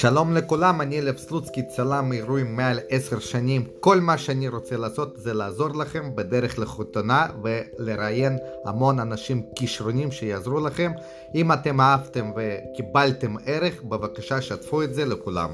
שלום לכולם, אני אלף סלוצקי, צלם אירועים מעל עשר שנים. כל מה שאני רוצה לעשות זה לעזור לכם בדרך לחתונה ולראיין המון אנשים כישרונים שיעזרו לכם. אם אתם אהבתם וקיבלתם ערך, בבקשה שתפו את זה לכולם.